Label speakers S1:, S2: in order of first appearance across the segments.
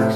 S1: Hey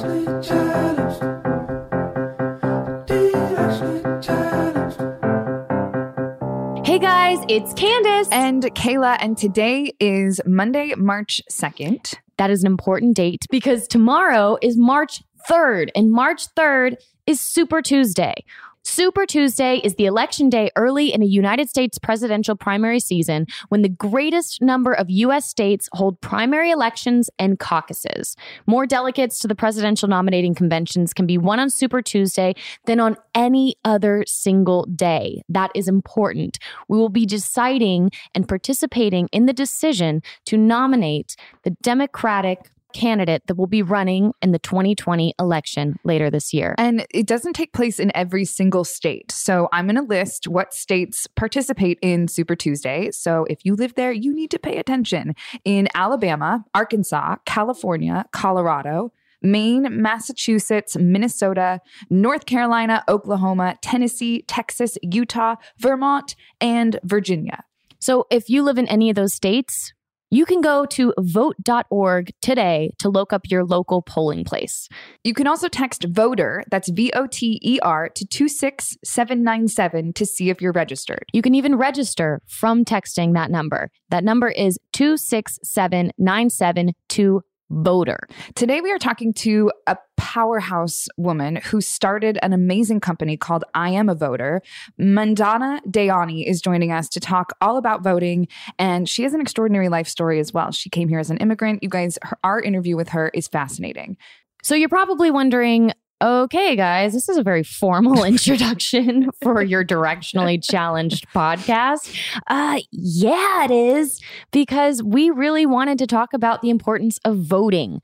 S1: guys, it's Candace.
S2: And Kayla, and today is Monday, March 2nd.
S1: That is an important date because tomorrow is March 3rd, and March 3rd is Super Tuesday. Super Tuesday is the election day early in a United States presidential primary season when the greatest number of U.S. states hold primary elections and caucuses. More delegates to the presidential nominating conventions can be won on Super Tuesday than on any other single day. That is important. We will be deciding and participating in the decision to nominate the Democratic candidate that will be running in the 2020 election later this year.
S2: And it doesn't take place in every single state. So I'm going to list what states participate in Super Tuesday. So if you live there, you need to pay attention. In Alabama, Arkansas, California, Colorado, Maine, Massachusetts, Minnesota, North Carolina, Oklahoma, Tennessee, Texas, Utah, Vermont, and Virginia.
S1: So if you live in any of those states, you can go to vote.org today to look up your local polling place.
S2: You can also text voter, that's V O T E R, to 26797 to see if you're registered.
S1: You can even register from texting that number. That number is 26797 to voter.
S2: Today, we are talking to a powerhouse woman who started an amazing company called I Am a Voter. Mandana Dayani is joining us to talk all about voting, and she has an extraordinary life story as well. She came here as an immigrant. You guys, her, our interview with her is fascinating.
S1: So you're probably wondering, Okay, guys, this is a very formal introduction for your directionally challenged podcast. Uh, yeah, it is, because we really wanted to talk about the importance of voting.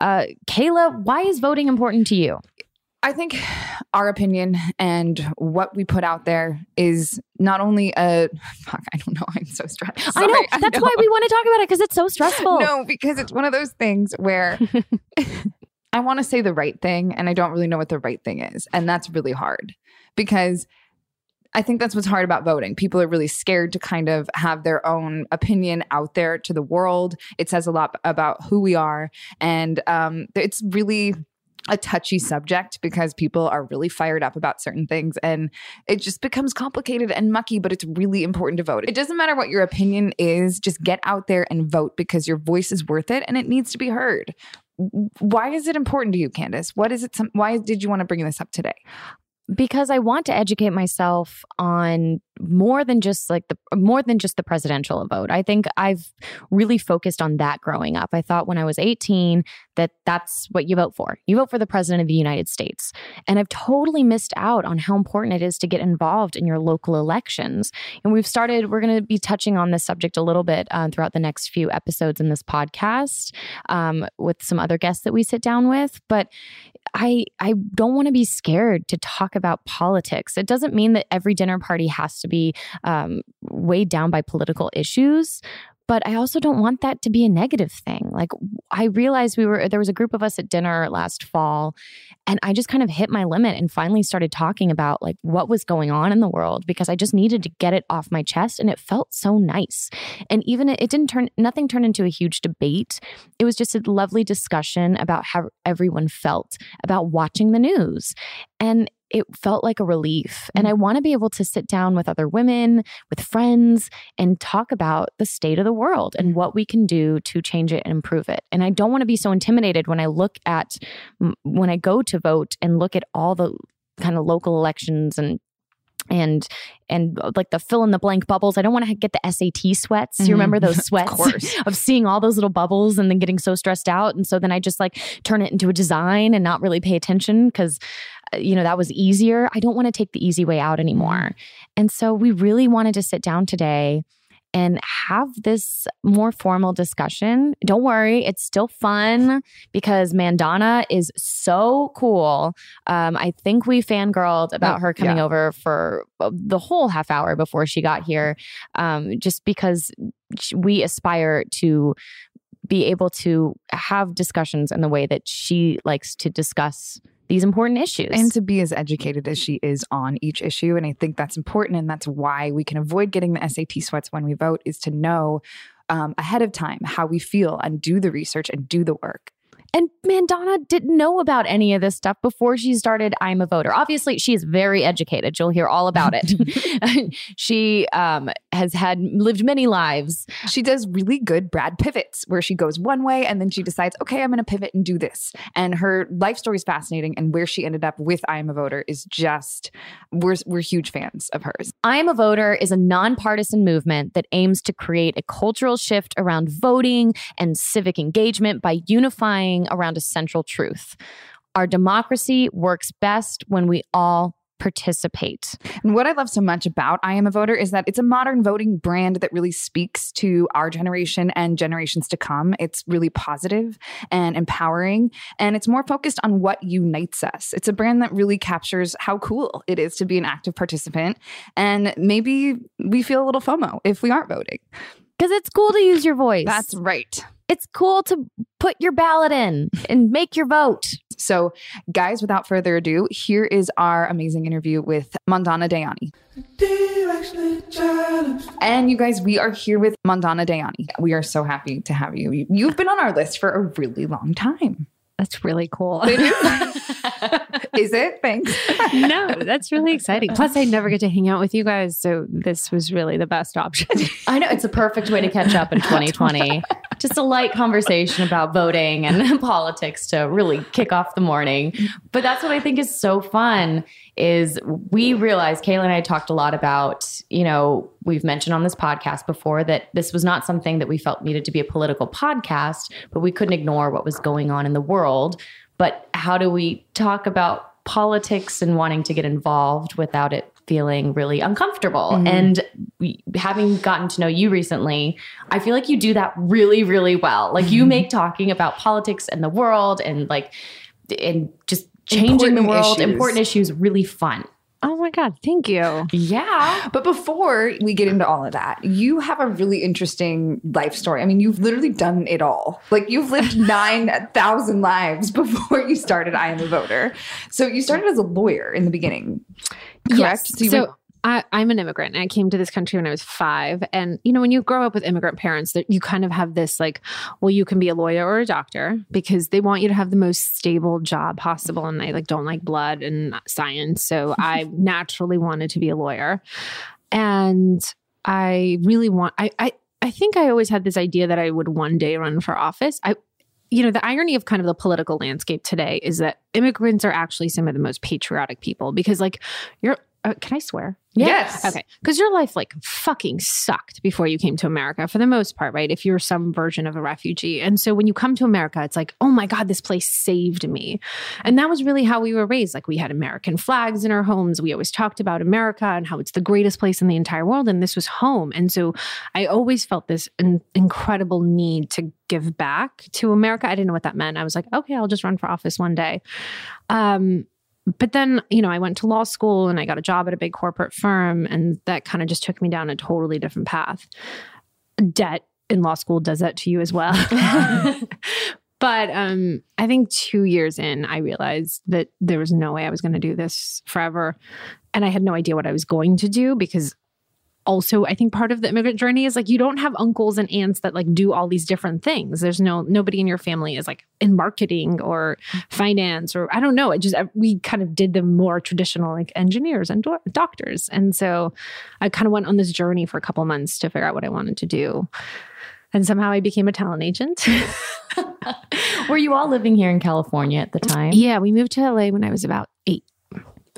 S1: Uh, Kayla, why is voting important to you?
S2: I think our opinion and what we put out there is not only a fuck. I don't know. I'm so stressed.
S1: Sorry, I know. That's I know. why we want to talk about it because it's so stressful.
S2: No, because it's one of those things where I want to say the right thing and I don't really know what the right thing is. And that's really hard because I think that's what's hard about voting. People are really scared to kind of have their own opinion out there to the world. It says a lot about who we are. And um, it's really a touchy subject because people are really fired up about certain things and it just becomes complicated and mucky, but it's really important to vote. It doesn't matter what your opinion is, just get out there and vote because your voice is worth it and it needs to be heard. Why is it important to you, Candace? What is it? Some, why did you want to bring this up today?
S1: because I want to educate myself on more than just like the more than just the presidential vote. I think I've really focused on that growing up. I thought when I was 18 that that's what you vote for. You vote for the president of the United States. And I've totally missed out on how important it is to get involved in your local elections. And we've started we're going to be touching on this subject a little bit uh, throughout the next few episodes in this podcast um, with some other guests that we sit down with, but I I don't want to be scared to talk about politics. It doesn't mean that every dinner party has to be um, weighed down by political issues, but I also don't want that to be a negative thing. Like I realized we were there was a group of us at dinner last fall and I just kind of hit my limit and finally started talking about like what was going on in the world because I just needed to get it off my chest and it felt so nice. And even it, it didn't turn nothing turned into a huge debate. It was just a lovely discussion about how everyone felt about watching the news. And it felt like a relief. And I mm. want to be able to sit down with other women, with friends, and talk about the state of the world and what we can do to change it and improve it. And I don't want to be so intimidated when I look at, when I go to vote and look at all the kind of local elections and and and uh, like the fill in the blank bubbles. I don't want to get the SAT sweats. You remember mm-hmm. those sweats of, of, seeing all those little bubbles and then getting so stressed out. And so then I just like turn it into a design and not really pay attention because you know, that was easier. I don't want to take the easy way out anymore. And so we really wanted to sit down today and have this more formal discussion. Don't worry, it's still fun because Mandana is so cool. Um, I think we fangirled about oh, her coming yeah. over for uh, the whole half hour before she got here, um, just because we aspire to be able to have discussions in the way that she likes to discuss these important issues.
S2: And to be as educated as she is on each issue. And I think that's important. And that's why we can avoid getting the SAT sweats when we vote, is to know um, ahead of time how we feel and do the research and do the work.
S1: And Mandana didn't know about any of this stuff before she started I'm a Voter. Obviously, she is very educated. You'll hear all about it. she um, has had lived many lives.
S2: She does really good Brad pivots where she goes one way and then she decides, okay, I'm going to pivot and do this. And her life story is fascinating. And where she ended up with I am a Voter is just, we're, we're huge fans of hers.
S1: I am a Voter is a nonpartisan movement that aims to create a cultural shift around voting and civic engagement by unifying around a central truth. Our democracy works best when we all participate.
S2: And what I love so much about I Am a Voter is that it's a modern voting brand that really speaks to our generation and generations to come. It's really positive and empowering, and it's more focused on what unites us. It's a brand that really captures how cool it is to be an active participant. And maybe we feel a little FOMO if we aren't voting.
S1: Because it's cool to use your voice.
S2: That's right.
S1: It's cool to put your ballot in and make your vote.
S2: So, guys, without further ado, here is our amazing interview with Mandana Dayani. And you guys, we are here with Mandana Dayani. We are so happy to have you. You've been on our list for a really long time.
S3: That's really cool.
S2: Is it? Thanks.
S3: no, that's really exciting. Plus, I never get to hang out with you guys. So this was really the best option.
S1: I know it's a perfect way to catch up in 2020. Just a light conversation about voting and politics to really kick off the morning. But that's what I think is so fun is we realized Kayla and I talked a lot about, you know, we've mentioned on this podcast before that this was not something that we felt needed to be a political podcast, but we couldn't ignore what was going on in the world. But how do we talk about politics and wanting to get involved without it feeling really uncomfortable. Mm-hmm. And we, having gotten to know you recently, I feel like you do that really, really well. Like you mm-hmm. make talking about politics and the world and like, and just changing important the world, issues. important issues, really fun.
S3: Oh my God, thank you.
S2: Yeah. But before we get into all of that, you have a really interesting life story. I mean, you've literally done it all. Like, you've lived 9,000 lives before you started I Am a Voter. So, you started as a lawyer in the beginning, correct?
S3: Yes. So, so I, I'm an immigrant and I came to this country when I was five. And, you know, when you grow up with immigrant parents, that you kind of have this like, well, you can be a lawyer or a doctor because they want you to have the most stable job possible. And they like don't like blood and science. So I naturally wanted to be a lawyer. And I really want, I, I, I think I always had this idea that I would one day run for office. I, you know, the irony of kind of the political landscape today is that immigrants are actually some of the most patriotic people because, like, you're, uh, can I swear?
S2: Yes.
S3: Okay. Because your life like fucking sucked before you came to America for the most part, right? If you're some version of a refugee. And so when you come to America, it's like, oh my God, this place saved me. And that was really how we were raised. Like we had American flags in our homes. We always talked about America and how it's the greatest place in the entire world. And this was home. And so I always felt this in- incredible need to give back to America. I didn't know what that meant. I was like, okay, I'll just run for office one day. Um, but then, you know, I went to law school and I got a job at a big corporate firm, and that kind of just took me down a totally different path. Debt in law school does that to you as well. but um, I think two years in, I realized that there was no way I was going to do this forever. And I had no idea what I was going to do because also I think part of the immigrant journey is like you don't have uncles and aunts that like do all these different things. There's no nobody in your family is like in marketing or finance or I don't know. It just uh, we kind of did the more traditional like engineers and do- doctors. And so I kind of went on this journey for a couple months to figure out what I wanted to do. And somehow I became a talent agent.
S1: Were you all living here in California at the time?
S3: Yeah, we moved to LA when I was about.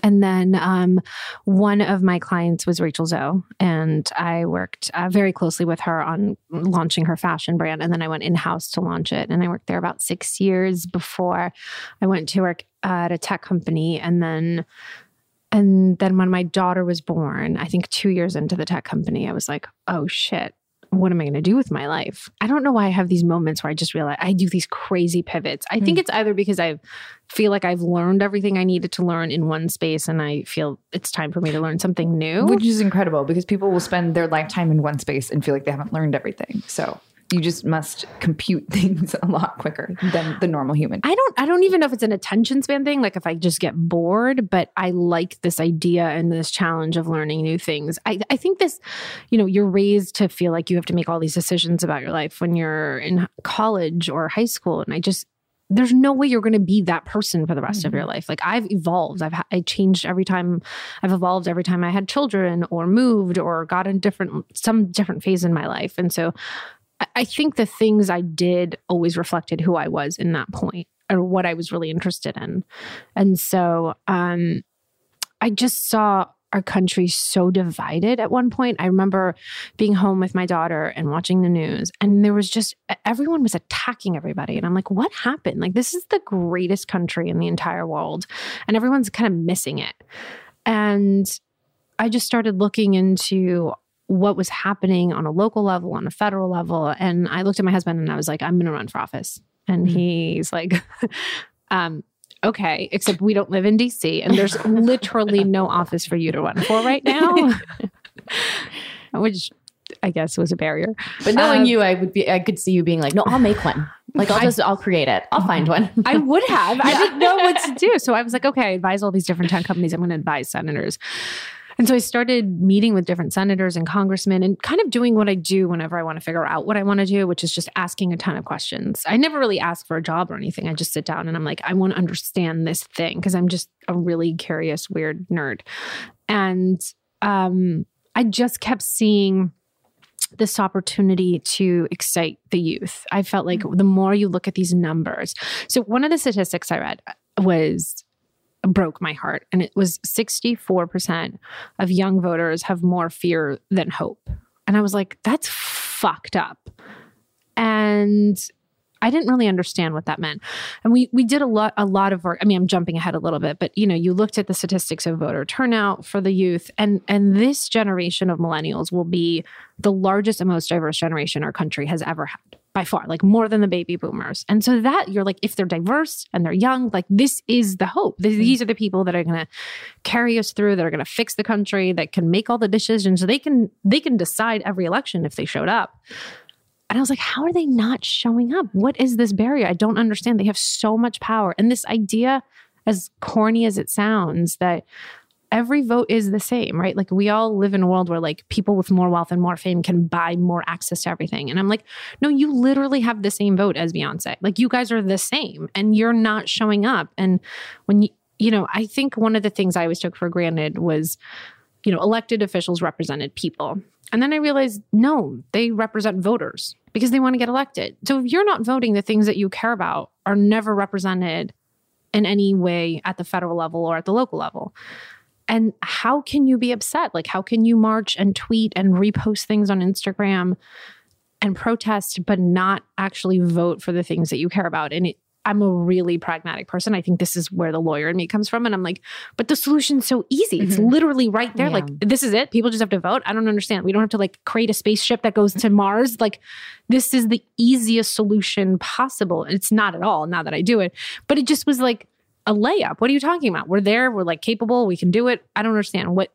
S3: And then um, one of my clients was Rachel Zoe, and I worked uh, very closely with her on launching her fashion brand. And then I went in house to launch it. And I worked there about six years before I went to work at a tech company. And then, and then when my daughter was born, I think two years into the tech company, I was like, oh shit, what am I going to do with my life? I don't know why I have these moments where I just realize I do these crazy pivots. I think hmm. it's either because I feel like I've learned everything I needed to learn in one space and I feel it's time for me to learn something new.
S2: Which is incredible because people will spend their lifetime in one space and feel like they haven't learned everything. So you just must compute things a lot quicker than the normal human.
S3: I don't I don't even know if it's an attention span thing, like if I just get bored, but I like this idea and this challenge of learning new things. I, I think this, you know, you're raised to feel like you have to make all these decisions about your life when you're in college or high school. And I just there's no way you're going to be that person for the rest mm-hmm. of your life. Like I've evolved. I've I changed every time. I've evolved every time I had children or moved or got in different some different phase in my life. And so I think the things I did always reflected who I was in that point or what I was really interested in. And so um, I just saw our country so divided at one point. I remember being home with my daughter and watching the news, and there was just everyone was attacking everybody. And I'm like, what happened? Like, this is the greatest country in the entire world, and everyone's kind of missing it. And I just started looking into what was happening on a local level, on a federal level. And I looked at my husband and I was like, I'm going to run for office. And mm-hmm. he's like, um, okay, except we don't live in DC and there's literally no office for you to run for right now, which I guess was a barrier.
S1: But knowing um, you, I would be, I could see you being like, no, I'll make one. Like I'll just, I'll create it. I'll find one.
S3: I would have. Yeah. I didn't know what to do. So I was like, okay, I advise all these different tech companies. I'm going to advise senators. And so I started meeting with different senators and congressmen and kind of doing what I do whenever I want to figure out what I want to do, which is just asking a ton of questions. I never really ask for a job or anything. I just sit down and I'm like, I want to understand this thing because I'm just a really curious, weird nerd. And um, I just kept seeing this opportunity to excite the youth. I felt like the more you look at these numbers. So, one of the statistics I read was broke my heart. And it was 64% of young voters have more fear than hope. And I was like, that's fucked up. And I didn't really understand what that meant. And we we did a lot a lot of work. I mean, I'm jumping ahead a little bit, but you know, you looked at the statistics of voter turnout for the youth and and this generation of millennials will be the largest and most diverse generation our country has ever had by far, like more than the baby boomers. And so that you're like, if they're diverse and they're young, like this is the hope. Mm. These are the people that are going to carry us through, that are going to fix the country, that can make all the decisions. So they can they can decide every election if they showed up. And I was like, how are they not showing up? What is this barrier? I don't understand. They have so much power. And this idea, as corny as it sounds, that every vote is the same, right? Like we all live in a world where like people with more wealth and more fame can buy more access to everything. And I'm like, no, you literally have the same vote as Beyonce. Like you guys are the same and you're not showing up. And when you, you know, I think one of the things I always took for granted was, you know, elected officials represented people. And then I realized, no, they represent voters because they want to get elected. So if you're not voting, the things that you care about are never represented in any way at the federal level or at the local level. And how can you be upset? Like, how can you march and tweet and repost things on Instagram and protest, but not actually vote for the things that you care about? And it, I'm a really pragmatic person. I think this is where the lawyer in me comes from. And I'm like, but the solution's so easy. It's
S1: Mhm.
S3: literally right there.
S1: Yeah.
S3: Like, this is it. People just have to vote. I don't understand. We don't have to like create a spaceship that goes to Mars. Like, this is the easiest solution possible. It's not at all now that I do it, but it just was like a layup. What are you talking about? We're there. We're like capable. We can do it. I don't understand what,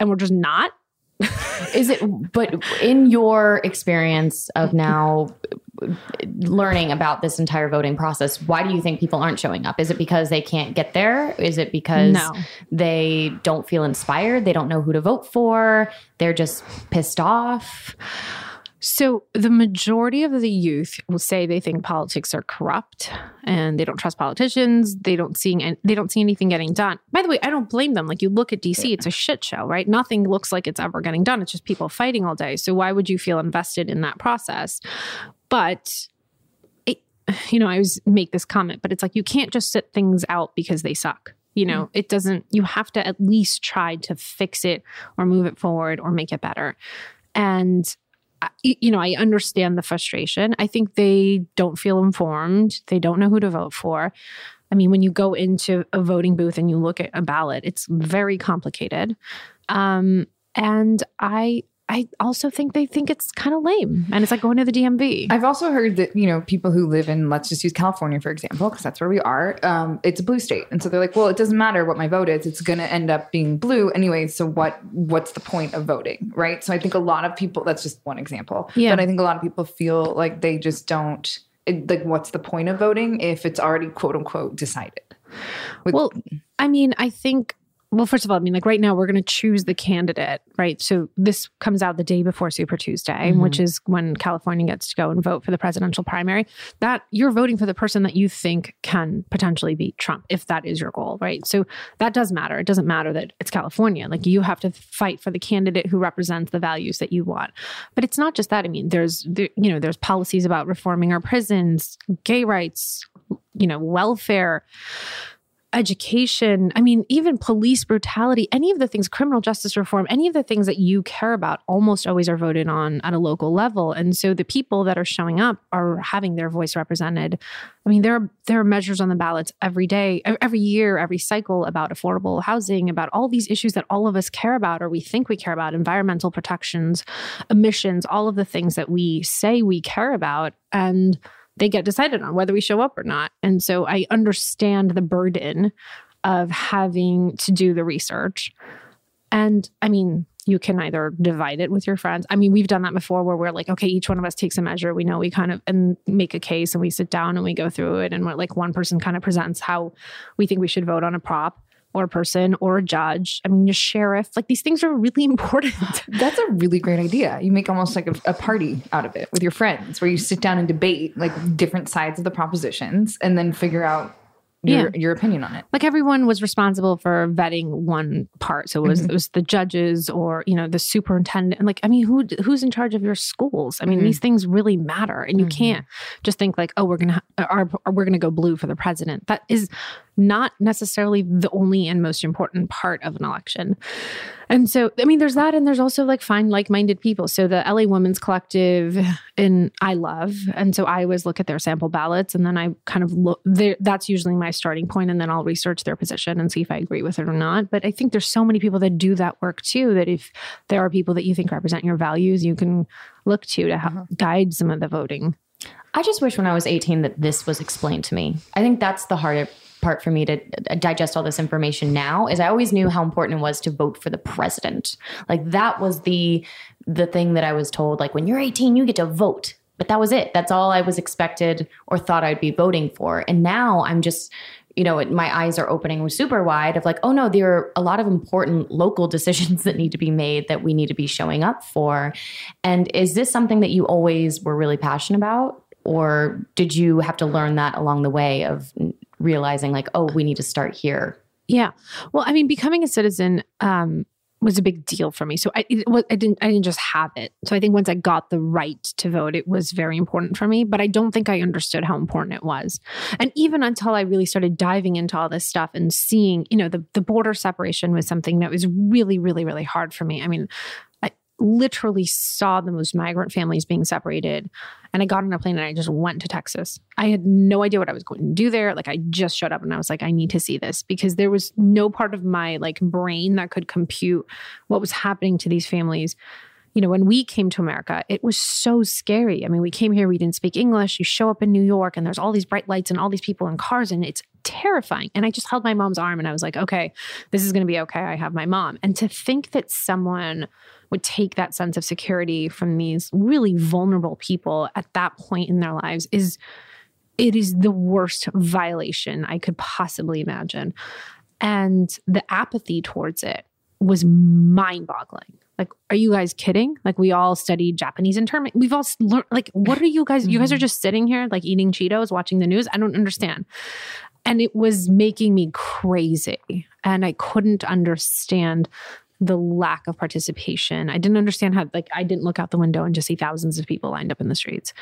S3: and we're just not.
S1: Is it, but in your experience of now learning about this entire voting process, why do you think people aren't showing up? Is it because they can't get there? Is it because
S3: No.
S1: they don't feel inspired? They don't know who to vote for? They're just pissed off?
S3: So the majority of the youth will say they think politics are corrupt and they don't trust politicians. They don't seeing and they don't see anything getting done. By the way, I don't blame them. Like you look at DC, it's a shit show, right? Nothing looks like it's ever getting done. It's just people fighting all day. So why would you feel invested in that process? But it, you know, I always make this comment, but it's like you can't just sit things out because they suck. You know, mm-hmm. it doesn't. You have to at least try to fix it or move it forward or make it better. And you know, I understand the frustration. I think they don't feel informed. They don't know who to vote for. I mean, when you go into a voting booth and you look at a ballot, it's very complicated. Um, and I, I also think they think it's kind of lame, and it's like going to the DMV.
S2: I've also heard that you know people who live in let's just use California for example because that's where we are. Um, it's a blue state, and so they're like, well, it doesn't matter what my vote is; it's going to end up being blue anyway. So what what's the point of voting, right? So I think a lot of people. That's just one example.
S3: Yeah.
S2: But I think a lot of people feel like they just don't. It, like, what's the point of voting if it's already quote unquote decided? With-
S3: well, I mean, I think. Well, first of all, I mean, like right now, we're going to choose the candidate, right? So this comes out the day before Super Tuesday, mm-hmm. which is when California gets to go and vote for the presidential primary. That you're voting for the person that you think can potentially beat Trump, if that is your goal, right? So that does matter. It doesn't matter that it's California. Like you have to fight for the candidate who represents the values that you want. But it's not just that. I mean, there's there, you know, there's policies about reforming our prisons, gay rights, you know, welfare education i mean even police brutality any of the things criminal justice reform any of the things that you care about almost always are voted on at a local level. And so the people that are showing up are having their voice represented. I mean there are there are measures on the ballots every day every year every cycle about affordable housing about all these issues that all of us care about or we think we care about environmental protections emissions all of the things that we say we care about. And they get decided on whether we show up or not. And so I understand the burden of having to do the research. And I mean, you can either divide it with your friends. I mean, we've done that before where we're like, okay, each one of us takes a measure. We know we kind of and make a case and we sit down and we go through it. And we're like, one person kind of presents how we think we should vote on a prop or a person or a judge. I mean, your sheriff, like these things are really important.
S2: That's a really great idea. You make almost like a, a party out of it with your friends where you sit down and debate like different sides of the propositions and then figure out your,
S3: Yeah.
S2: your opinion on it.
S3: like everyone was responsible for vetting one part so it was
S2: Mhm.
S3: it was the judges or you know the superintendent and like i mean who who's in charge of your schools i mean
S2: Mhm.
S3: these things really matter and you
S2: Mhm.
S3: can't just think like oh we're gonna or, or we're gonna go blue for the president that is not necessarily the only and most important part of an election and so i mean there's that and there's also like find like-minded people. So the la women's collective and i love and so i always look at their sample ballots and then i kind of look there that's usually my starting point and then i'll research their position and see if i agree with it or not. But i think there's so many people that do that work too that if there are people that you think represent your values you can look to to help uh-huh. guide some of the voting.
S1: I just wish when I was 18 that this was explained to me. I think that's the harder part for me to uh, digest all this information now is I always knew how important it was to vote for the president. Like that was the the thing that I was told like when you're 18 you get to vote. But that was it. That's all I was expected or thought I'd be voting for. And now I'm just you know, it, my eyes are opening super wide of like, oh no, there are a lot of important local decisions that need to be made that we need to be showing up for. And is this something that you always were really passionate about? Or did you have to learn that along the way of realizing like, oh, we need to start here?
S3: Yeah. Well, I mean, becoming a citizen, um, was a big deal for me. So I, it, I didn't I didn't just have it. So I think once I got the right to vote, it was very important for me. But I don't think I understood how important it was. And even until I really started diving into all this stuff and seeing, you know, the the border separation was something that was really, really, really hard for me. I mean, literally saw the most migrant families being separated. And I got on a plane and I just went to Texas. I had no idea what I was going to do there. Like I just showed up and I was like, I need to see this because there was no part of my like brain that could compute what was happening to these families. You know, when we came to America, it was so scary. I mean, we came here, we didn't speak English. You show up in New York and there's all these bright lights and all these people in cars and it's terrifying. And I just held my mom's arm and I was like, okay, this is going to be okay. I have my mom. And to think that someone would take that sense of security from these really vulnerable people at that point in their lives is it is the worst violation I could possibly imagine. And the apathy towards it was mind boggling. Like, are you guys kidding? Like, we all studied Japanese internment. We've all learned, like, what are you guys? You guys are mm-hmm. just sitting here, like, eating Cheetos, watching the news. I don't understand. And it was making me crazy. And I couldn't understand the lack of participation. I didn't understand how, like, I didn't look out the window and just see thousands of people lined up in the streets.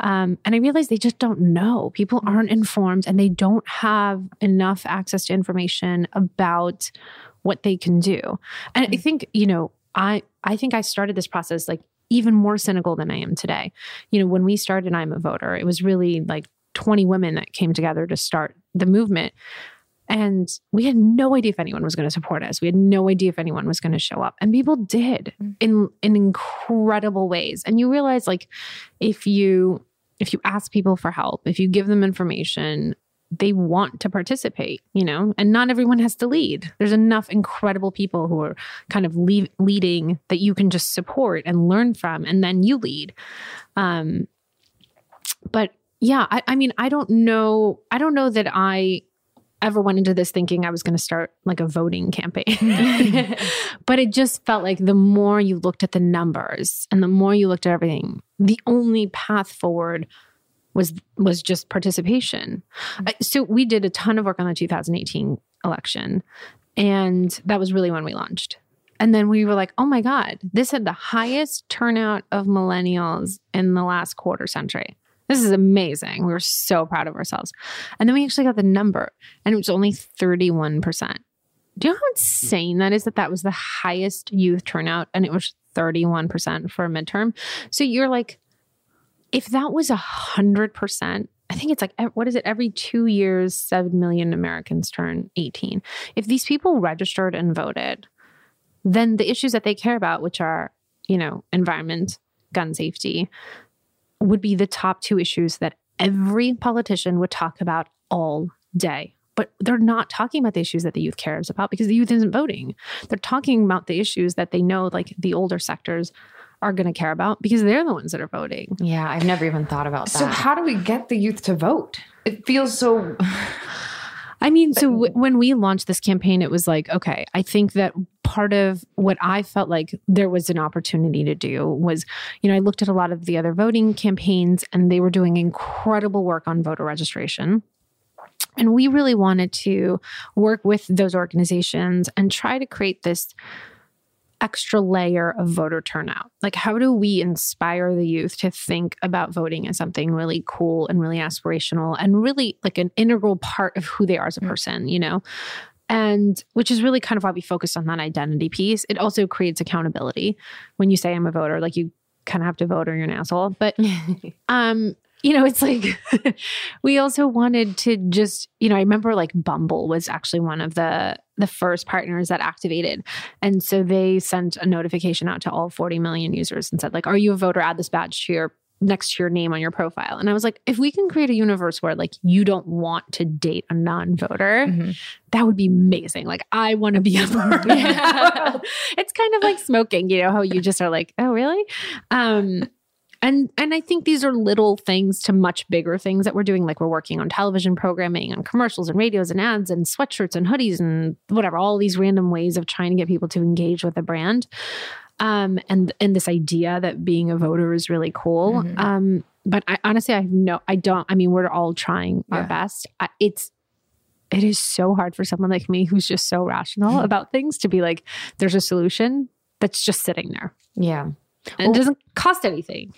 S3: Um, and I realized they just don't know. People aren't informed and they don't have enough access to information about what they can do. And I mm-hmm. think, you know, I I think I started this process like even more cynical than I am today. You know, when we started I'm a voter, it was really like 20 women that came together to start the movement. And we had no idea if anyone was going to support us. We had no idea if anyone was going to show up. And people did mm. in in incredible ways. And you realize like if you if you ask people for help, if you give them information, they want to participate, you know, and not everyone has to lead. There's enough incredible people who are kind of lead, leading that you can just support and learn from, and then you lead. Um, but yeah, I, I mean, I don't know. I don't know that I ever went into this thinking I was going to start like a voting campaign. but it just felt like the more you looked at the numbers and the more you looked at everything, the only path forward was was just participation. Mm-hmm. So we did a ton of work on the 2018 election and that was really when we launched. And then we were like, "Oh my god, this had the highest turnout of millennials in the last quarter century." This is amazing. We were so proud of ourselves. And then we actually got the number, and it was only 31%. Do you know how insane that is that that was the highest youth turnout and it was 31% for a midterm? So you're like, if that was 100%, I think it's like, what is it? Every two years, 7 million Americans turn 18. If these people registered and voted, then the issues that they care about, which are, you know, environment, gun safety, would be the top two issues that every politician would talk about all day. But they're not talking about the issues that the youth cares about because the youth isn't voting. They're talking about the issues that they know, like the older sectors are going to care about because they're the ones that are voting.
S1: Yeah, I've never even thought about that.
S2: So, how do we get the youth to vote? It feels so.
S3: I mean, so w- when we launched this campaign, it was like, okay, I think that part of what I felt like there was an opportunity to do was, you know, I looked at a lot of the other voting campaigns and they were doing incredible work on voter registration. And we really wanted to work with those organizations and try to create this extra layer of voter turnout? Like, how do we inspire the youth to think about voting as something really cool and really aspirational and really like an integral part of who they are as a mm. person, you know? And which is really kind of why we focused on that identity piece. It also creates accountability. When you say I'm a voter, like you kind of have to vote or you're an asshole. But um, you know, it's like we also wanted to just, you know, I remember like Bumble was actually one of the the first partners that activated. And so they sent a notification out to all 40 million users and said like, "Are you a voter? Add this badge to your next to your name on your profile." And I was like, if we can create a universe where like you don't want to date a non-voter, mm-hmm. that would be amazing. Like I want to be a voter. it's kind of like smoking, you know, how you just are like, "Oh, really?" Um and and I think these are little things to much bigger things that we're doing. Like we're working on television programming and commercials and radios and ads and sweatshirts and hoodies and whatever. All these random ways of trying to get people to engage with a brand. Um, and and this idea that being a voter is really cool.
S2: Mhm.
S3: Um, but I honestly, I have no, I don't. I mean, we're all trying our best. I, it's it is so hard for someone like me who's just so rational about things to be like, there's a solution that's just sitting there
S1: Yeah.
S3: and it doesn't cost anything.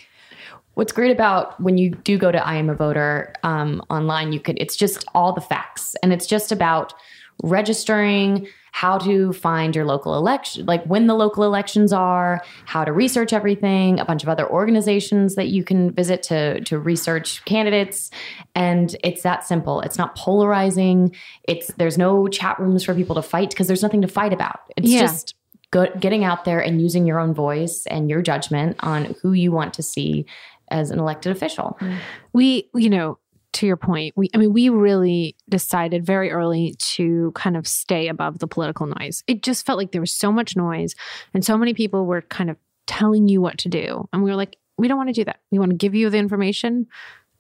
S1: What's great about when you do go to I am a voter um, online, you can it's just all the facts and it's just about registering, how to find your local election, like when the local elections are, how to research everything, a bunch of other organizations that you can visit to to research candidates, and it's that simple. It's not polarizing. It's there's no chat rooms for people to fight because there's nothing to fight about. It's
S3: Yeah.
S1: just go, getting out there and using your own voice and your judgment on who you want to see as an elected official. Mm.
S3: we you know to your point we i mean we really decided very early to kind of stay above the political noise. It just felt like there was so much noise and so many people were kind of telling you what to do. And we were like we don't want to do that. We want to give you the information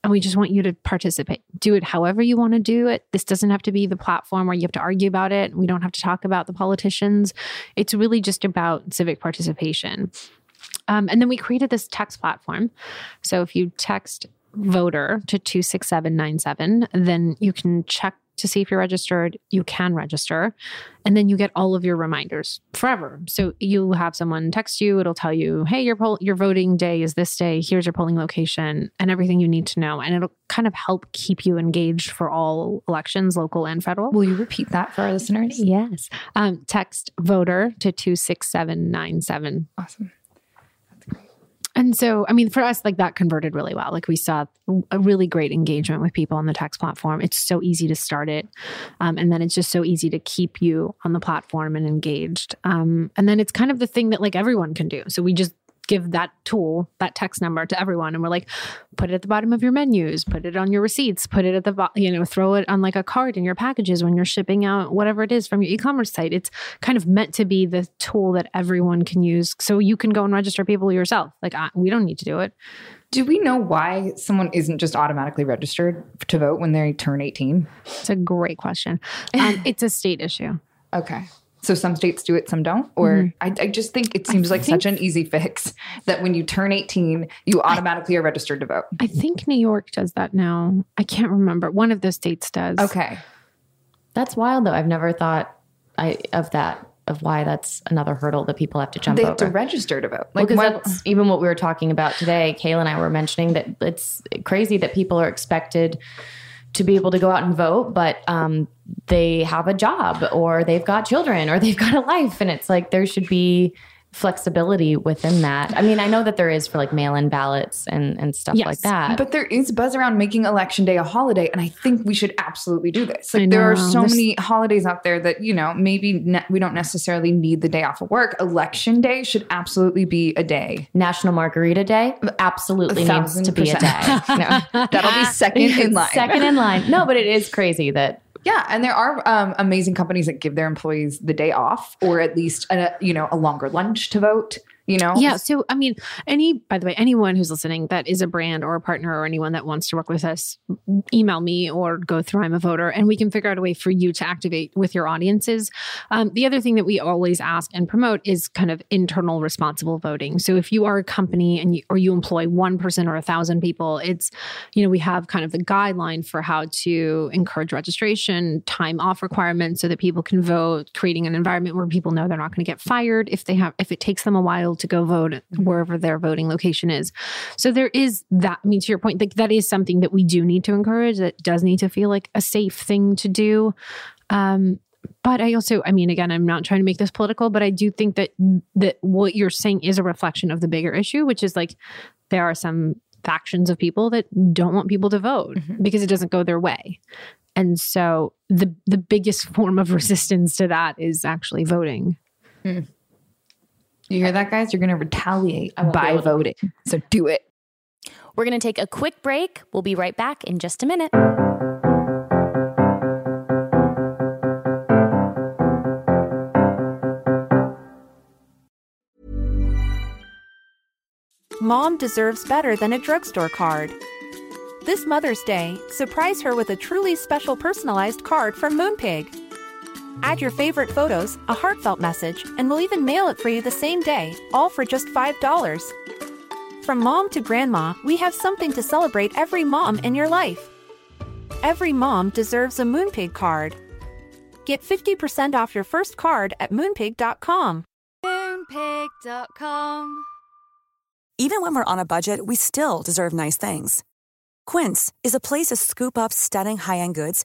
S3: and we just want you to participate. Do it however you want to do it. This doesn't have to be the platform where you have to argue about it. We don't have to talk about the politicians. It's really just about civic participation um, and then we created this text platform so if you text voter to 26797, then you can check to see if you're registered. You can register. And then you get all of your reminders forever. So you have someone text you, it'll tell you, hey, your poll your voting day is this day. Here's your polling location and everything you need to know. And it'll kind of help keep you engaged for all elections, local and federal.
S2: Will you repeat that for our listeners?
S3: Yes. Um, text voter to 26797.
S2: Awesome.
S3: And so, I mean, for us, like that converted really well. Like we saw a really great engagement with people on the text platform. It's so easy to start it. Um, and then it's just so easy to keep you on the platform and engaged. Um, and then it's kind of the thing that like everyone can do. So we just give that tool, that text number to everyone. And we're like, put it at the bottom of your menus, put it on your receipts, put it at the, bo- you know, throw it on like a card in your packages when you're shipping out whatever it is from your e-commerce site. It's kind of meant to be the tool that everyone can use. So you can go and register people yourself. Like I, we don't need to do it.
S2: Do we know why someone isn't just automatically registered to vote when they turn 18?
S3: It's a great question. Um, it's a state issue.
S2: Okay. So some states do it, some don't? Or mm-hmm. I, I just think it seems like such an easy fix that when you turn 18, you automatically are registered to vote.
S3: I think New York does that now. I can't remember. One of the states does.
S2: Okay.
S1: That's wild though. I've never thought I of that of why that's another hurdle that people have to jump
S2: They
S1: over.
S2: have to register to vote.
S1: Like
S2: Like, what-
S1: that's even what we were talking about today. Kayla and I were mentioning that it's crazy that people are expected to be able to go out and vote, but um, they have a job or they've got children or they've got a life, and it's like there should be flexibility within that. I mean, I know that there is for like mail-in ballots and and stuff
S3: Yes,
S1: like that.
S2: But there is buzz around making election day a holiday, and I think we should absolutely do this. Like there are so
S3: There's-
S2: many holidays out there that you know maybe ne- we don't necessarily need the day off of work. Election day should absolutely be a day.
S1: National Margarita Day absolutely needs to be a day.
S2: no, that'll be second in line.
S1: Second in line. No, but it is crazy that
S2: Yeah, and there are um, amazing companies that give their employees the day off, or at least a, you know a longer lunch to vote. You know,
S3: Yeah. So, I mean, any, by the way, anyone who's listening that is a brand or a partner or anyone that wants to work with us, email me or go through I'm a voter and we can figure out a way for you to activate with your audiences. Um, the other thing that we always ask and promote is kind of internal responsible voting. So, if you are a company and you, or you employ one person or a thousand people, it's, you know, we have kind of the guideline for how to encourage registration, time off requirements so that people can vote, creating an environment where people know they're not going to get fired if they have, if it takes them a while to go vote mm-hmm. wherever their voting location is. So there is that. I mean, to your point, like that is something that we do need to encourage. That does need to feel like a safe thing to do. Um, but I also, I mean, again, I'm not trying to make this political, but I do think that that what you're saying is a reflection of the bigger issue, which is like there are some factions of people that don't want people to vote mm-hmm. because it doesn't go their way. And so the the biggest form of resistance to that is actually voting. Hmm.
S2: You hear that, guys? You're going to retaliate by voting. So do it.
S4: We're going to take a quick break. We'll be right back in just a minute.
S5: mom deserves better than a drugstore card. This Mother's Day, surprise her with a truly special personalized card from Moonpig. Add your favorite photos, a heartfelt message, and we'll even mail it for you the same day, all for just $5. From mom to grandma, we have something to celebrate every mom in your life. Every mom deserves a Moonpig card. Get 50% off your first card at moonpig.com.
S6: Moonpig.com. Even when we're on a budget, we still deserve nice things. Quince is a place to scoop up stunning high end goods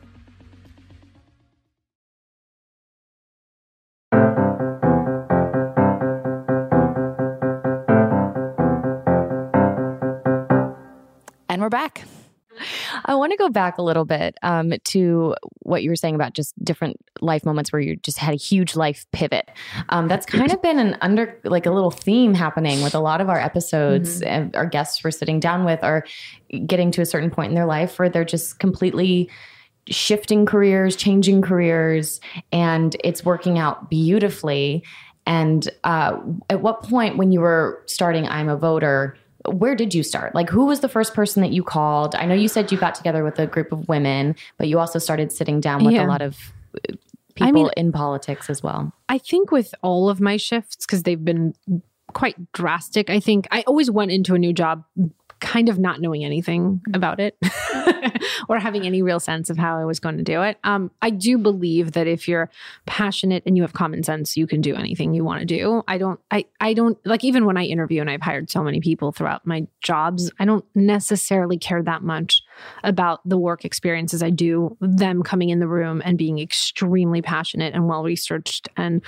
S1: And we're back. I want to go back a little bit um, to what you were saying about just different life moments where you just had a huge life pivot. Um, that's kind of been an under, like a little theme happening with a lot of our episodes.
S3: Mm-hmm.
S1: And our guests we're sitting down with are getting to a certain point in their life where they're just completely shifting careers, changing careers, and it's working out beautifully. And uh, at what point, when you were starting I'm a Voter, where did you start? Like, who was the first person that you called? I know you said you got together with a group of women, but you also started sitting down with
S3: Yeah.
S1: a lot of uh, people
S3: I mean-
S1: in politics as well.
S3: I think with all of my shifts, because they've been quite drastic, I think I always went into a new job kind of not knowing anything about it or having any real sense of how I was going to do it. Um, I do believe that if you're passionate and you have common sense, you can do anything you want to do. I don't, I, I don't like even when I interview and I've hired so many people throughout my jobs, I don't necessarily care that much about the work experiences I do, them coming in the room and being extremely passionate and well researched and,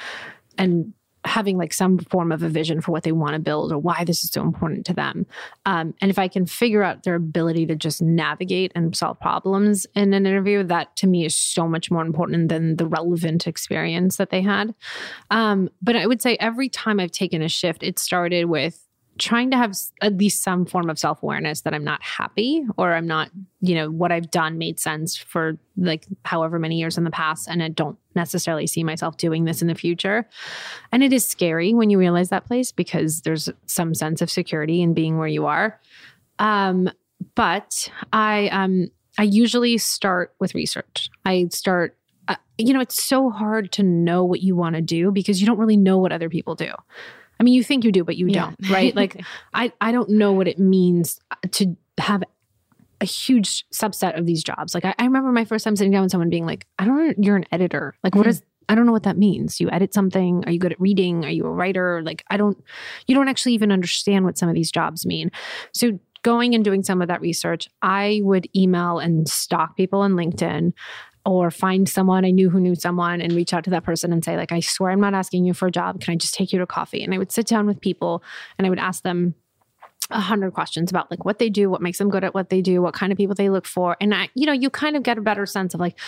S3: and having like some form of a vision for what they want to build or why this is so important to them. Um, and if I can figure out their ability to just navigate and solve problems in an interview, that to me is so much more important than the relevant experience that they had. Um, but I would say every time I've taken a shift, it started with trying to have at least some form of self-awareness that I'm not happy or I'm not, you know, what I've done made sense for like however many years in the past and I don't necessarily see myself doing this in the future. And it is scary when you realize that place because there's some sense of security in being where you are. Um but I um I usually start with research. I start uh, you know, it's so hard to know what you want to do because you don't really know what other people do. I mean, you think you do, but you yeah. don't, right? like, I, I don't know what it means to have a huge subset of these jobs. Like, I, I remember my first time sitting down with someone being like, I don't know, you're an editor. Like, what mm-hmm. is, I don't know what that means. You edit something? Are you good at reading? Are you a writer? Like, I don't, you don't actually even understand what some of these jobs mean. So, going and doing some of that research, I would email and stalk people on LinkedIn or find someone I knew who knew someone and reach out to that person and say, like, I swear I'm not asking you for a job. Can I just take you to coffee? And I would sit down with people and I would ask them a hundred questions about like what they do, what makes them good at what they do, what kind of people they look for. And I, you know, you kind of get a better sense of like,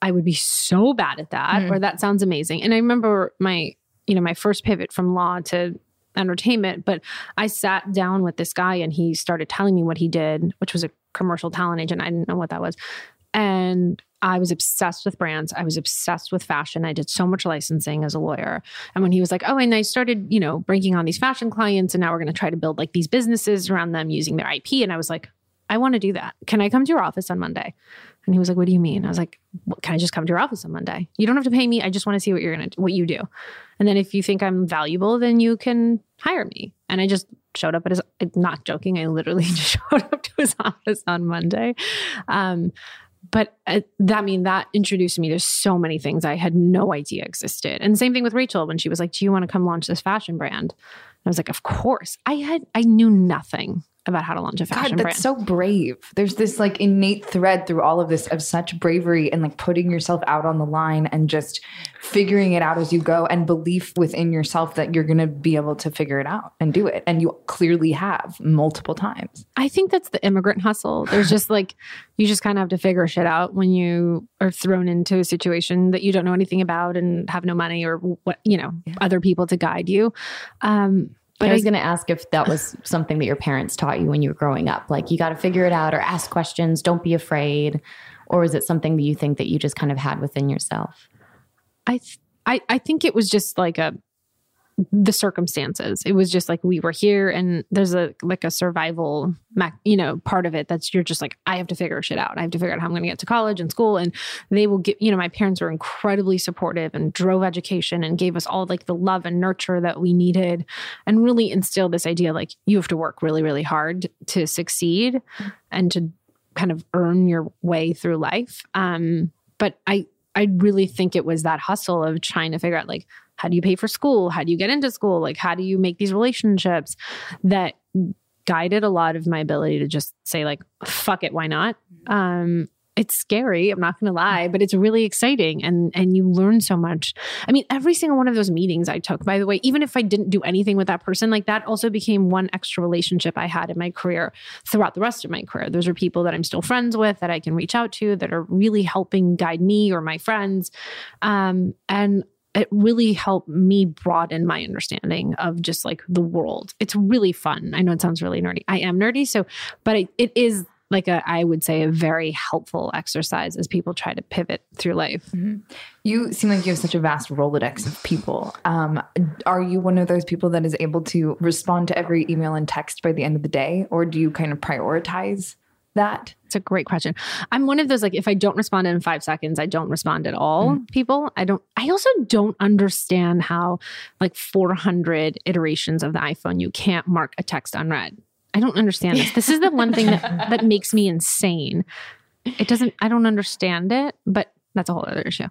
S3: I would be so bad at that, mm. or that sounds amazing. And I remember my, you know, my first pivot from law to entertainment, but I sat down with this guy and he started telling me what he did, which was a commercial talent agent. I didn't know what that was. And I was obsessed with brands. I was obsessed with fashion. I did so much licensing as a lawyer. And when he was like, oh, and I started, you know, bringing on these fashion clients, and now we're going to try to build like these businesses around them using their IP. And I was like, I want to do that. Can I come to your office on Monday? And he was like, What do you mean? I was like, Can I just come to your office on Monday? You don't have to pay me. I just want to see what you're gonna what you do. And then if you think I'm valuable, then you can hire me. And I just showed up at his not joking, I literally just showed up to his office on Monday. Um, but uh, that I mean that introduced me to so many things I had no idea existed. And same thing with Rachel when she was like, "Do you want to come launch this fashion brand?" I was like, "Of course." I had I knew nothing about how to launch a fashion
S2: God,
S3: that's
S2: brand. so brave. There's this like innate thread through all of this of such bravery and like putting yourself out on the line and just figuring it out as you go and belief within yourself that you're going to be able to figure it out and do it. And you clearly have multiple times.
S3: I think that's the immigrant hustle. There's just like, you just kind of have to figure shit out when you are thrown into a situation that you don't know anything about and have no money or what, you know, yeah. other people to guide you. Um,
S7: but I was going to ask if that was something that your parents taught you when you were growing up. Like you got to figure it out or ask questions, don't be afraid. Or is it something that you think that you just kind of had within yourself?
S3: I th- I I think it was just like a the circumstances. It was just like we were here and there's a like a survival you know part of it that's you're just like I have to figure shit out. I have to figure out how I'm going to get to college and school and they will get you know my parents were incredibly supportive and drove education and gave us all like the love and nurture that we needed and really instilled this idea like you have to work really really hard to succeed and to kind of earn your way through life. Um but I I really think it was that hustle of trying to figure out like how do you pay for school? How do you get into school? Like, how do you make these relationships that guided a lot of my ability to just say, like, fuck it, why not? Um, it's scary i'm not going to lie but it's really exciting and and you learn so much i mean every single one of those meetings i took by the way even if i didn't do anything with that person like that also became one extra relationship i had in my career throughout the rest of my career those are people that i'm still friends with that i can reach out to that are really helping guide me or my friends um, and it really helped me broaden my understanding of just like the world. It's really fun. I know it sounds really nerdy. I am nerdy, so but it, it is like a I would say a very helpful exercise as people try to pivot through life. Mm-hmm.
S2: You seem like you have such a vast rolodex of people. Um, are you one of those people that is able to respond to every email and text by the end of the day, or do you kind of prioritize? that?
S3: It's a great question. I'm one of those like if I don't respond in 5 seconds, I don't respond at all. Mm. People, I don't I also don't understand how like 400 iterations of the iPhone you can't mark a text unread. I don't understand this. This is the one thing that, that makes me insane. It doesn't, I don't understand it, but that's a whole other issue.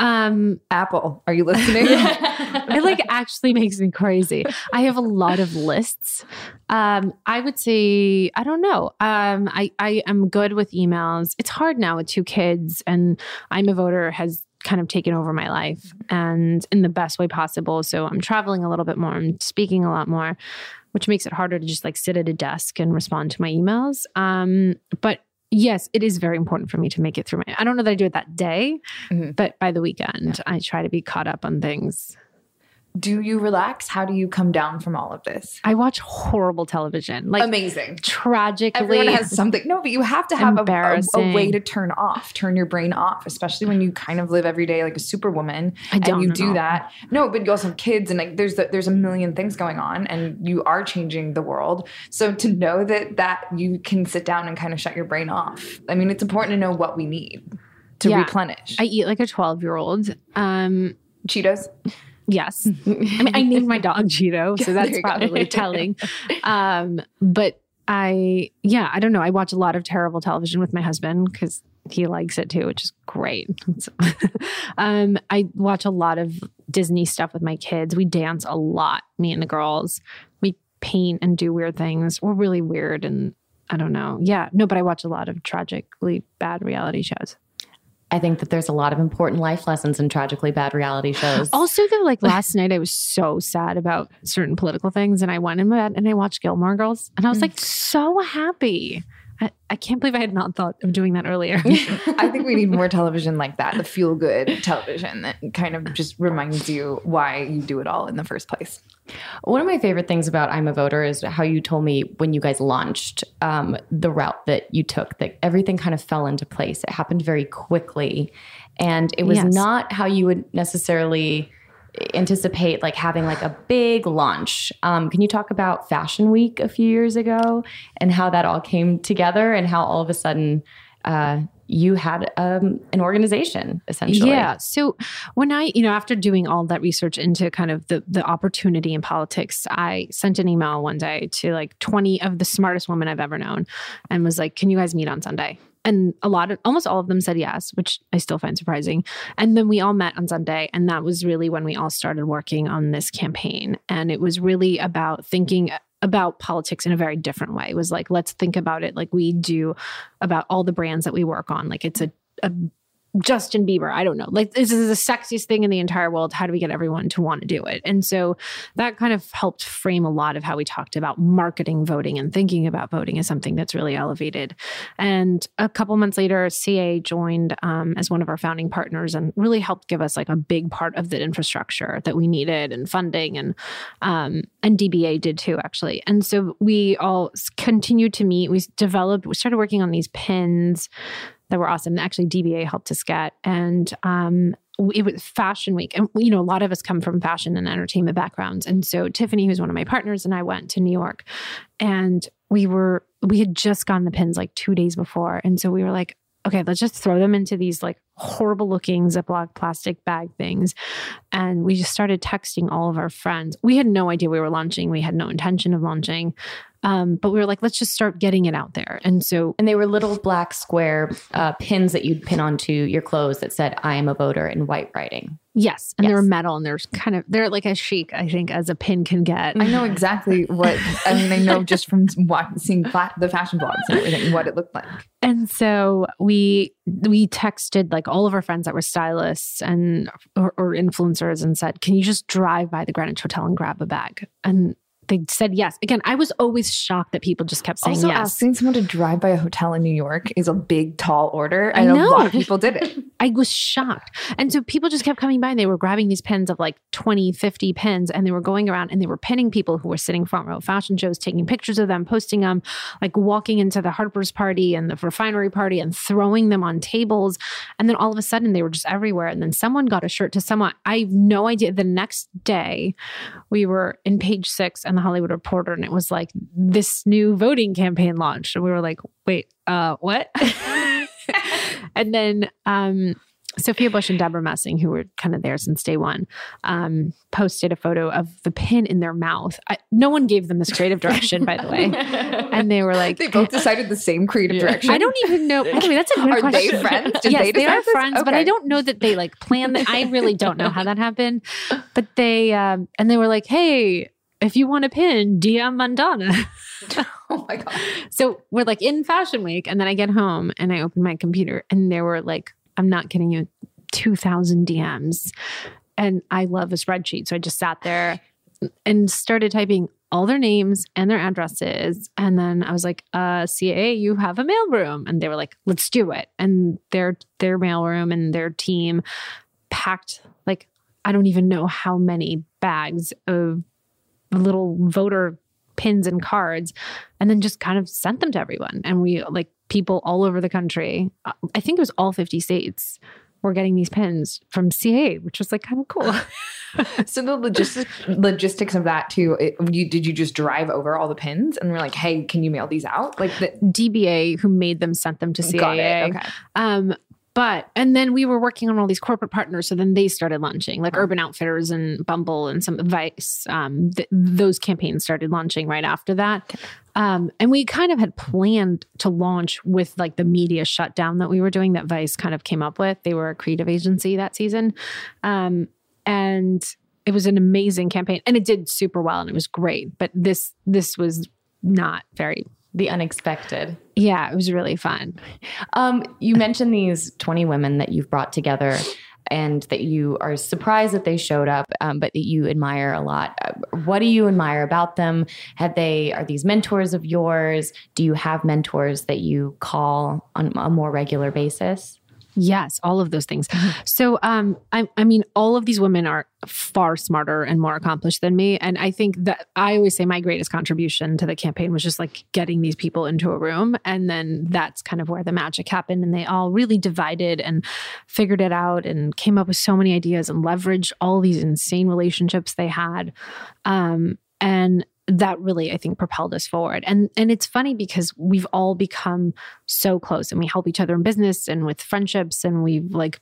S3: Um,
S2: Apple, are you listening?
S3: it like actually makes me crazy. I have a lot of lists. Um, I would say I don't know. Um, I I am good with emails. It's hard now with two kids, and I'm a voter has kind of taken over my life and in the best way possible. So I'm traveling a little bit more. I'm speaking a lot more, which makes it harder to just like sit at a desk and respond to my emails. Um, but yes, it is very important for me to make it through my. I don't know that I do it that day,
S2: Mm-hmm.
S3: but by the weekend, I try to be caught up on things.
S2: Do you relax? How do you come down from all of this?
S3: I watch horrible television, like
S2: amazing,
S3: tragically.
S2: Everyone has something. No, but you have to have a, a, a way to turn off, turn your brain off, especially when you kind of live every day like a superwoman
S3: I don't
S2: and you
S3: at
S2: do that. No, but you also have kids and like there's the, there's a million things going on and you are changing the world. So to know that that you can sit down and kind of shut your brain off. I mean, it's important to know what we need to
S3: Yeah.
S2: replenish.
S3: I eat like a 12 year old. Um,
S2: Cheetos?
S3: Yes. I mean, I named my dog Cheeto, so that's probably telling. Um, but I, yeah, I don't know. I watch a lot of terrible television with my husband because he likes it too, which is great. So, um, I watch a lot of Disney stuff with my kids. We dance a lot, me and the girls. We paint and do weird things. We're really weird and I don't know. Yeah, no, but I watch a lot of tragically bad reality shows.
S7: I think that there's a lot of important life lessons in tragically bad reality shows.
S3: Also, though, like last night, I was so sad about certain political things, and I went in bed and I watched Gilmore Girls, and I was mm. like so happy. I, I can't believe I had not thought of doing that earlier.
S2: I think we need more television like that, the feel good television that kind of just reminds you why you do it all in the first place.
S7: One of my favorite things about I'm a Voter is how you told me when you guys launched um, the route that you took, that everything kind of fell into place. It happened very quickly. And it was
S3: Yes.
S7: not how you would necessarily anticipate like having like a big launch. Um, can you talk about Fashion Week a few years ago and how that all came together and how all of a sudden uh, you had um, an organization essentially?
S3: Yeah. So when I, you know, after doing all that research into kind of the the opportunity in politics, I sent an email one day to like 20 of the smartest women I've ever known and was like, "Can you guys meet on Sunday?" And a lot of almost all of them said yes, which I still find surprising. And then we all met on Sunday and that was really when we all started working on this campaign and it was really about thinking about politics in a very different way. It was like, let's think about it like we do about all the brands that we work on. Like it's a, a Justin Bieber. I don't know. Like this is the sexiest thing in the entire world. How do we get everyone to want to do it? And so that kind of helped frame a lot of how we talked about marketing voting and thinking about voting as something that's really elevated. And a couple months later, CAA joined um, as one of our founding partners and really helped give us like a big part of the infrastructure that we needed and funding and um, and DBA did too actually. And so we all continued to meet. We developed. We started working on these pins that were awesome. Actually, DBA helped us get, and um, it was Fashion Week, and you know, a lot of us come from fashion and entertainment backgrounds, and so Tiffany, who's one of my partners, and I went to New York, and we were we had just gotten the pins like two days before, and so we were like, okay, let's just throw them into these like horrible looking Ziploc plastic bag things, and we just started texting all of our friends. We had no idea we were launching. We had no intention of launching. Um, but we were like, let's just start getting it out there. And so,
S7: and they were little black square uh, pins that you'd pin onto your clothes that said "I am a voter" in white writing.
S3: Yes, and they're metal, and there's kind of they're like as chic, I think, as a pin can get.
S2: I know exactly what I mean. I know just from watching, seeing fa- the fashion blogs and everything what it looked like.
S3: And so we we texted like all of our friends that were stylists and or, or influencers and said, "Can you just drive by the Greenwich Hotel and grab a bag?" And they said yes. Again, I was always shocked that people just kept saying
S2: also,
S3: yes.
S2: asking someone to drive by a hotel in New York is a big, tall order,
S3: I
S2: and a
S3: know.
S2: lot of people did it.
S3: I was shocked. And so people just kept coming by and they were grabbing these pins of like 20, 50 pins and they were going around and they were pinning people who were sitting front row fashion shows, taking pictures of them, posting them, like walking into the Harper's party and the refinery party and throwing them on tables. And then all of a sudden they were just everywhere. And then someone got a shirt to someone. I have no idea. The next day we were in page six and the Hollywood Reporter and it was like this new voting campaign launched. And we were like, wait, uh, what? and then um Sophia Bush and Debra Messing, who were kind of there since day one, um, posted a photo of the pin in their mouth. I, no one gave them this creative direction, by the way, and they were like,
S2: they both decided the same creative direction.
S3: I don't even know. By the way, that's a good
S2: Are
S3: question.
S2: they friends? Did
S3: yes,
S2: they
S3: they, are
S2: this?
S3: friends, but I don't know that they like planned that. I really don't know how that happened. But they um, and they were like, "Hey, if you want a pin, DM Mandana."
S2: oh my god!
S3: So we're like in Fashion Week, and then I get home and I open my computer, and there were like, I'm not kidding you, two thousand DMs, and I love a spreadsheet, so I just sat there and started typing all their names and their addresses. And then I was like, uh, CAA, you have a mailroom. And they were like, let's do it. And their their mailroom and their team packed like I don't even know how many bags of little voter pins and cards and then just kind of sent them to everyone. And we like people all over the country. uh, I think it was all 50 states were getting these pins from CAA, which was like kind of cool.
S2: so the logistics logistics of that too. It, you, did you just drive over all the pins and we're like, hey, can you mail these out? Like the
S3: DBA who made them sent them to CAA.
S2: Got it. Okay.
S3: Um, but and then we were working on all these corporate partners, so then they started launching, like Urban Outfitters and Bumble and some Vice. Um, th- those campaigns started launching right after that, um, and we kind of had planned to launch with like the media shutdown that we were doing that Vice kind of came up with. They were a creative agency that season, um, and it was an amazing campaign, and it did super well, and it was great. But this this was not very
S7: the unexpected.
S3: Yeah, it was really fun.
S7: Um, you mentioned these 20 women that you've brought together and that you are surprised that they showed up, um, but that you admire a lot. Uh, What do you admire about them? Have they, are these mentors of yours? Do you have mentors that you call on a more regular basis?
S3: Yes, all of those things. So, um, I, I mean, all of these women are far smarter and more accomplished than me. And I think that I always say my greatest contribution to the campaign was just like getting these people into a room. And then that's kind of where the magic happened. And they all really divided and figured it out and came up with so many ideas and leveraged all these insane relationships they had. Um, and that really i think propelled us forward. And and it's funny because we've all become so close and we help each other in business and with friendships and we've like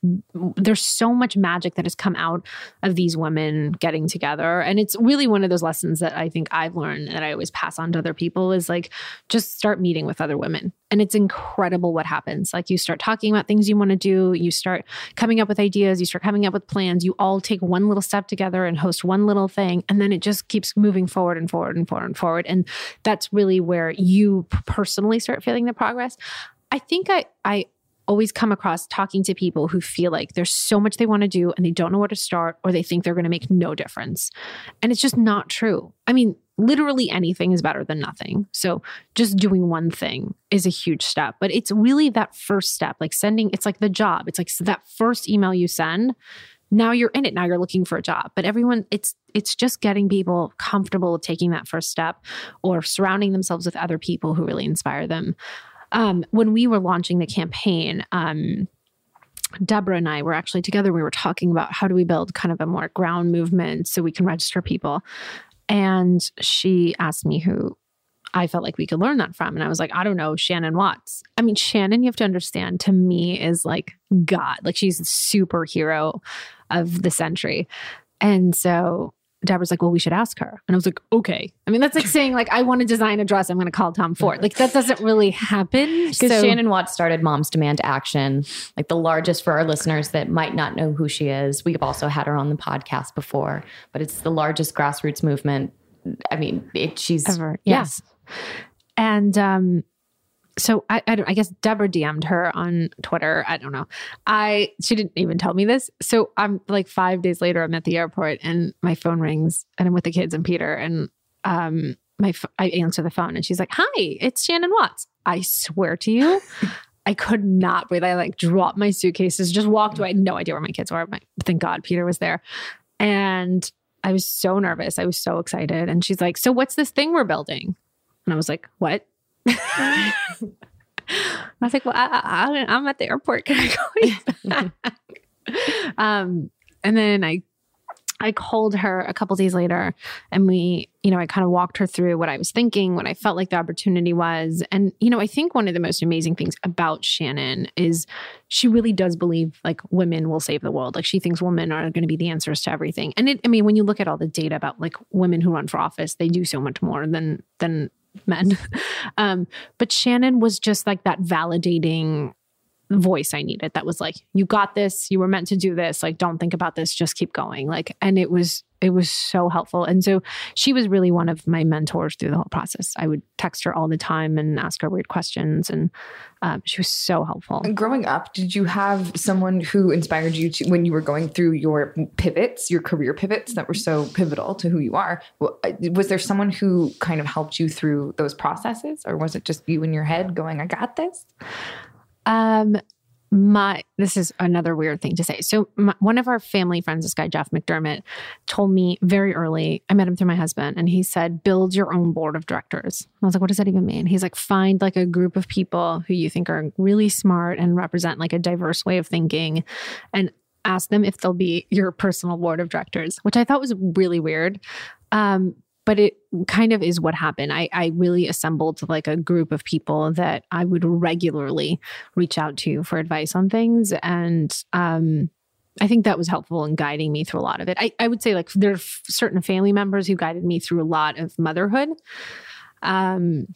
S3: there's so much magic that has come out of these women getting together. And it's really one of those lessons that i think i've learned that i always pass on to other people is like just start meeting with other women and it's incredible what happens. Like you start talking about things you want to do you start coming up with ideas you start coming up with plans. You all take one little step together and host one little thing and then it just keeps moving forward and forward and forward and forward. And that's really where you personally start feeling the progress. I think i i always come across talking to people who feel like there's so much they want to do and they don't know where to start or they think they're going to make no difference. And it's just not true. I mean literally anything is better than nothing. So just doing one thing is a huge step but it's really that first step like sending it's like the job. It's like that first email you send now you're in it. Now you're looking for a job. But everyone it's it's just getting people comfortable with taking that first step or surrounding themselves with other people who really inspire them. Um, when we were launching the campaign um, debra and i were actually together. We were talking about how do we build kind of a more ground movement so we can register people and she asked me who I felt like we could learn that from. And I was like, I don't know, Shannon Watts. I mean, Shannon, you have to understand, to me, is like God. Like she's the superhero of the century. And so Debra's like, well, we should ask her. And I was like, okay. I mean, that's like saying, like, I want to design a dress. I'm going to call Tom Ford. Like, that doesn't really happen.
S7: Because
S3: So-
S7: Shannon Watts started Moms Demand Action, like the largest for our listeners that might not know who she is. We've also had her on the podcast before, but it's the largest grassroots movement. I mean, it, she's
S3: ever.
S7: yeah.
S3: Yes. And um, so I, I, I guess Debra DM'd her on Twitter. I don't know. I she didn't even tell me this. So I'm like five days later. I'm at the airport and my phone rings and I'm with the kids and Peter and um my I answer the phone and she's like, "Hi, it's Shannon Watts." I swear to you. I could not breathe. I like dropped my suitcases, just walked away. I had no idea where my kids were. My, thank God Peter was there. And I was so nervous. I was so excited. And she's like, So what's this thing we're building? And I was like, What? I was like, Well, I, I'm at the airport. Can I you um, and then I I called her a couple days later and we, you know, I kind of walked her through what I was thinking, what I felt like the opportunity was. And, you know, I think one of the most amazing things about Shannon is she really does believe like women will save the world. Like she thinks women are going to be the answers to everything. And it, I mean, when you look at all the data about like women who run for office, they do so much more than, than men. um, but Shannon was just like that validating voice I needed that was like, you got this, you were meant to do this, like don't think about this, just keep going. Like and it was it was so helpful. And so she was really one of my mentors through the whole process. I would text her all the time and ask her weird questions and um, she was so helpful.
S2: And growing up, did you have someone who inspired you to when you were going through your pivots, your career pivots that were so pivotal to who you are? Was there someone who kind of helped you through those processes or was it just you in your head going, I got this?
S3: Um, my this is another weird thing to say. So my, one of our family friends, this guy Jeff McDermott, told me very early. I met him through my husband, and he said, "Build your own board of directors." I was like, "What does that even mean?" He's like, "Find like a group of people who you think are really smart and represent like a diverse way of thinking, and ask them if they'll be your personal board of directors." Which I thought was really weird. Um, but it kind of is what happened. I, I really assembled like a group of people that I would regularly reach out to for advice on things. And um, I think that was helpful in guiding me through a lot of it. I, I would say like there are certain family members who guided me through a lot of motherhood. Um,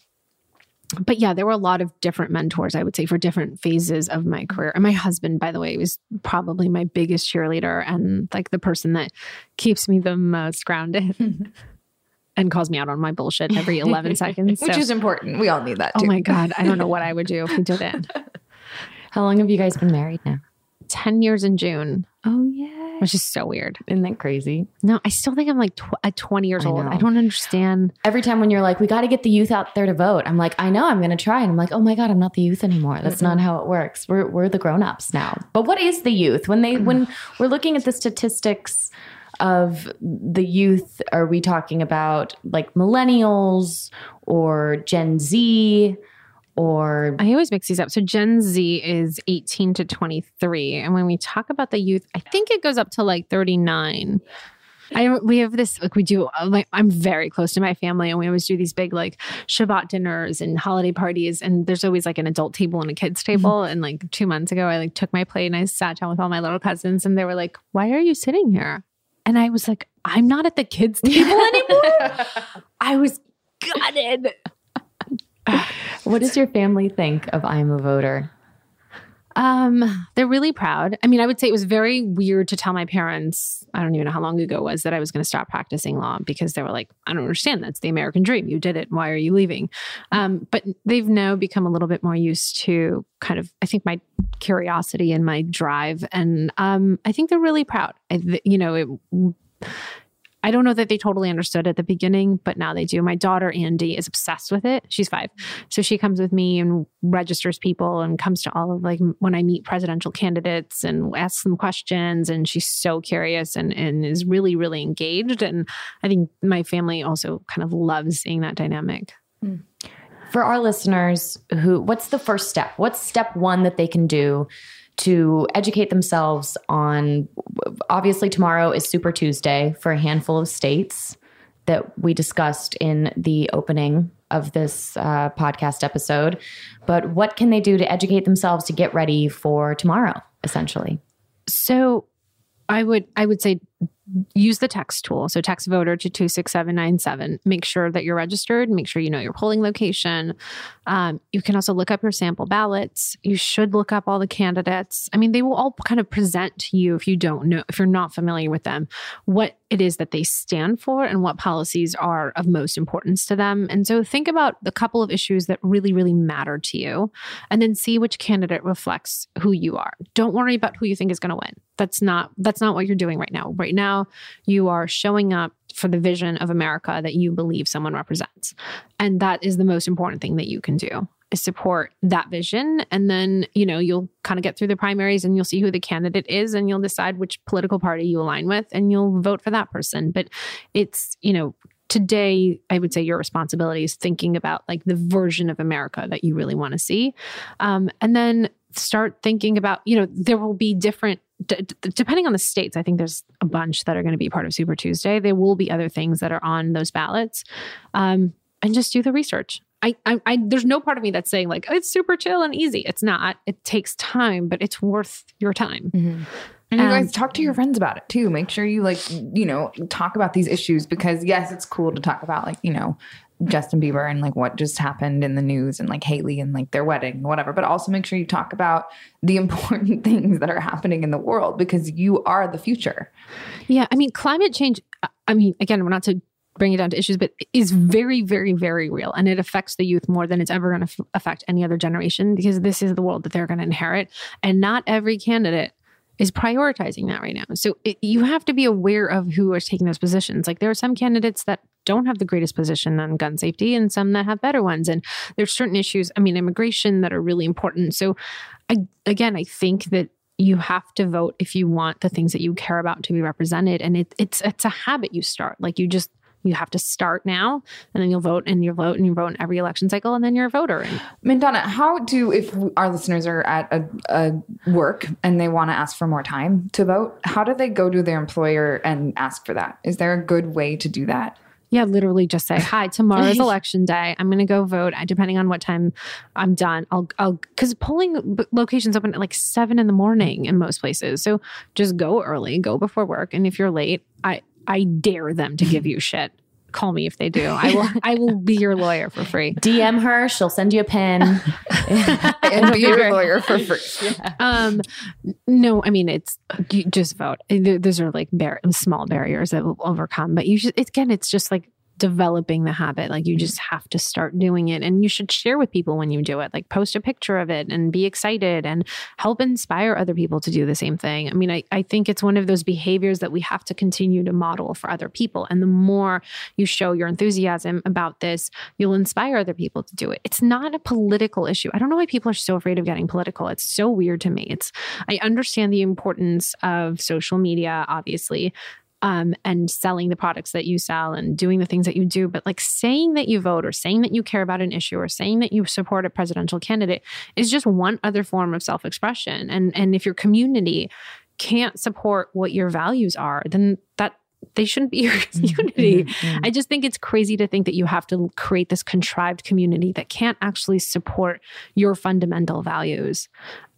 S3: but yeah, there were a lot of different mentors, I would say, for different phases of my career. And my husband, by the way, was probably my biggest cheerleader and like the person that keeps me the most grounded. and calls me out on my bullshit every 11 seconds.
S2: Which so. is important. We all need that
S3: too. Oh my God. I don't know what I would do if we didn't.
S7: How long have you guys been married now?
S3: 10 years in June.
S7: Oh, yeah.
S3: Which is so weird.
S7: Isn't that crazy?
S3: No, I still think I'm like tw- at 20 years I old. I don't understand.
S7: Every time when you're like, we got to get the youth out there to vote, I'm like, I know I'm going to try. And I'm like, oh my God, I'm not the youth anymore. That's mm-hmm. not how it works. We're, we're the grown-ups now. But what is the youth? When they, when we're looking at the statistics of the youth are we talking about like millennials or Gen Z? Or
S3: I always mix these up. So Gen Z is 18 to 23. And when we talk about the youth, I think it goes up to like 39. I we have this like we do like I'm very close to my family and we always do these big like Shabbat dinners and holiday parties and there's always like an adult table and a kids mm-hmm. table and like 2 months ago I like took my plate and I sat down with all my little cousins and they were like why are you sitting here and I was like, I'm not at the kids' table anymore. I was gutted.
S7: what does your family think of I'm a voter?
S3: Um, they're really proud. I mean, I would say it was very weird to tell my parents, I don't even know how long ago it was that I was going to stop practicing law because they were like, I don't understand. That's the American dream. You did it. Why are you leaving? Um, but they've now become a little bit more used to kind of, I think, my curiosity and my drive. And um, I think they're really proud. I, you know, it, I don't know that they totally understood at the beginning, but now they do. My daughter, Andy, is obsessed with it. She's five. So she comes with me and registers people and comes to all of like when I meet presidential candidates and asks them questions. And she's so curious and, and is really, really engaged. And I think my family also kind of loves seeing that dynamic. Mm.
S7: For our listeners who, what's the first step? What's step one that they can do to educate themselves on obviously tomorrow is Super Tuesday for a handful of states that we discussed in the opening of this uh, podcast episode. But what can they do to educate themselves to get ready for tomorrow, essentially?
S3: So I would I would say use the text tool. So text voter to 26797. Make sure that you're registered. Make sure you know your polling location. Um, you can also look up your sample ballots. You should look up all the candidates. I mean, they will all kind of present to you if you don't know, if you're not familiar with them, what it is that they stand for and what policies are of most importance to them. And so think about the couple of issues that really, really matter to you and then see which candidate reflects who you are. Don't worry about who you think is going to win. That's not that's not what you're doing right now. Right now, you are showing up for the vision of America that you believe someone represents. And that is the most important thing that you can do is support that vision and then you know you'll kind of get through the primaries and you'll see who the candidate is and you'll decide which political party you align with and you'll vote for that person but it's you know today i would say your responsibility is thinking about like the version of america that you really want to see um, and then start thinking about, you know, there will be different, d- depending on the states, I think there's a bunch that are going to be part of Super Tuesday. There will be other things that are on those ballots. Um, and just do the research. I, I, I, there's no part of me that's saying like it's super chill and easy. It's not. It takes time, but it's worth your time.
S2: And you guys talk to your friends about it too. Make sure you like, you know, talk about these issues because yes, it's cool to talk about like, you know, Justin Bieber and like what just happened in the news and like Hailey and like their wedding whatever. But also make sure you talk about the important things that are happening in the world because you are the future.
S3: Yeah, I mean, climate change. I- mean, again, we're not to bring it down to issues, but is very, very, very real, and it affects the youth more than it's ever going to f- affect any other generation because this is the world that they're going to inherit, and not every candidate is prioritizing that right now. So it, you have to be aware of who is taking those positions. Like there are some candidates that don't have the greatest position on gun safety and some that have better ones. And there's certain issues i mean immigration that are really important. So i again i think that you have to vote if you want the things that you care about to be represented. And it, it's it's a habit you start. Like you just you have to start now and then you'll vote and you vote and you vote in every election cycle and then you're a voter. And
S2: Mandana, how do if our listeners are at a, a work and they want to ask for more time to vote, how do they go to their employer and ask for that? Is there a good way to do that?
S3: Yeah, literally just say, "Hi, tomorrow's election day. I'm going to go vote. I- Depending on what time I'm done, I'll I'll because polling locations open at like seven in the morning in most places. So just go early, go before work, and if you're late, I I dare them to give you shit. Call me if they do. I will I will be your lawyer for free.
S7: DM her. She'll send you a pin.
S2: and be your lawyer for free.
S3: Um, no, I mean it's you just vote. Those are like bar- small barriers that will overcome. But you should. It's again, it's just like developing the habit. Like you mm-hmm. just have to start doing it, and you should share with people when you do it. Like post a picture of it and be excited and help inspire other people to do the same thing. I mean, I I think it's one of those behaviors that we have to continue to model for other people. And the more you show your enthusiasm about this, you'll inspire other people to do it. It's not a political issue. I don't know why people are so afraid of getting political. It's so weird to me. It's I understand the importance of social media, obviously, um, and selling the products that you sell and doing the things that you do. But like saying that you vote or saying that you care about an issue or saying that you support a presidential candidate is just one other form of self expression. And and if your community can't support what your values are, then that they shouldn't be your community. I just think it's crazy to think that you have to create this contrived community that can't actually support your fundamental values,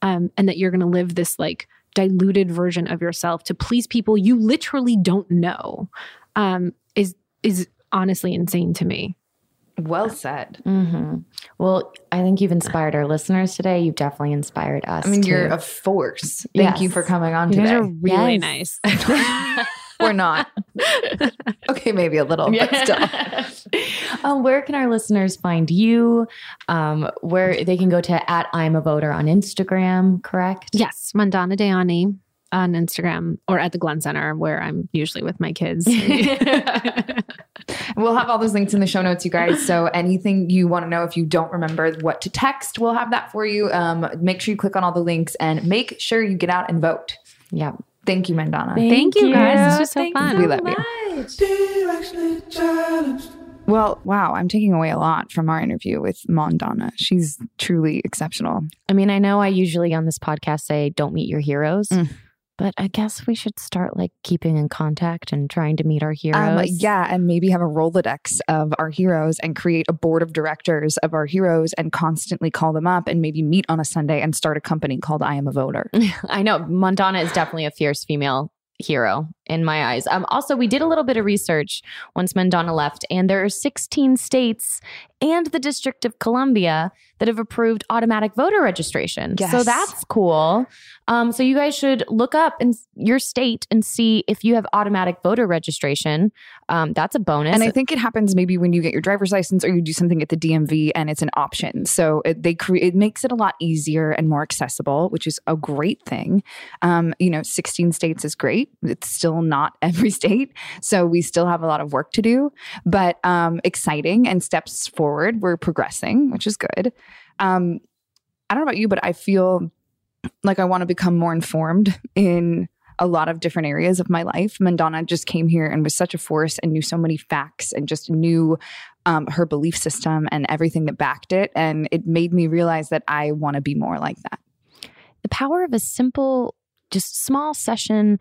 S3: um, and that you're going to live this like diluted version of yourself to please people you literally don't know. Um, is is honestly insane to me.
S2: Well said.
S7: hmm Well, I think you've inspired our listeners today. You've definitely inspired us.
S2: I mean,
S7: too.
S2: you're a force. Thank you for coming on
S3: You guys
S2: today.
S3: are really
S7: Yes.
S3: nice.
S2: We're not. okay, maybe a little, but still.
S7: um, where can our listeners find you? Um, where they can go to at I'm a voter on Instagram, correct?
S3: Yes, Mandana Dayani on Instagram or at the Glen Center where I'm usually with my kids.
S2: We'll have all those links in the show notes, you guys. So anything you want to know if you don't remember what to text, we'll have that for you. Um, make sure you click on all the links and make sure you get out and vote.
S7: Yeah.
S2: Thank you, Mandana.
S3: Thank you guys. This was so
S2: Thank
S3: fun.
S2: you. We love you. Well, wow, I'm taking away a lot from our interview with Mandana. She's truly exceptional.
S7: I mean, I know I usually on this podcast say don't meet your heroes,
S2: Mm.
S7: But I guess we should start like keeping in contact and trying to meet our heroes.
S2: Um, yeah, and maybe have a Rolodex of our heroes and create a board of directors of our heroes and constantly call them up and maybe meet on a Sunday and start a company called I Am a Voter.
S7: I know Mandana is definitely a fierce female hero in my eyes. Um, also, we did a little bit of research once Mandana left, and there are 16 states and the District of Columbia that have approved automatic voter registration. So that's cool. Um, so you guys should look up in your state and see if you have automatic voter registration. Um, that's a bonus.
S2: And I think it happens maybe when you get your driver's license or you do something at the DMV and it's an option. So it, they create it makes it a lot easier and more accessible, which is a great thing. Um, you know, 16 states is great. It's still not every state, so we still have a lot of work to do, but um, exciting and steps forward. We're progressing, which is good. Um, I don't know about you, but I feel like I want to become more informed in a lot of different areas of my life. Mandana just came here and was such a force and knew so many facts and just knew um, her belief system and everything that backed it. And it made me realize that I want to be more like that.
S1: the power of a simple, just small session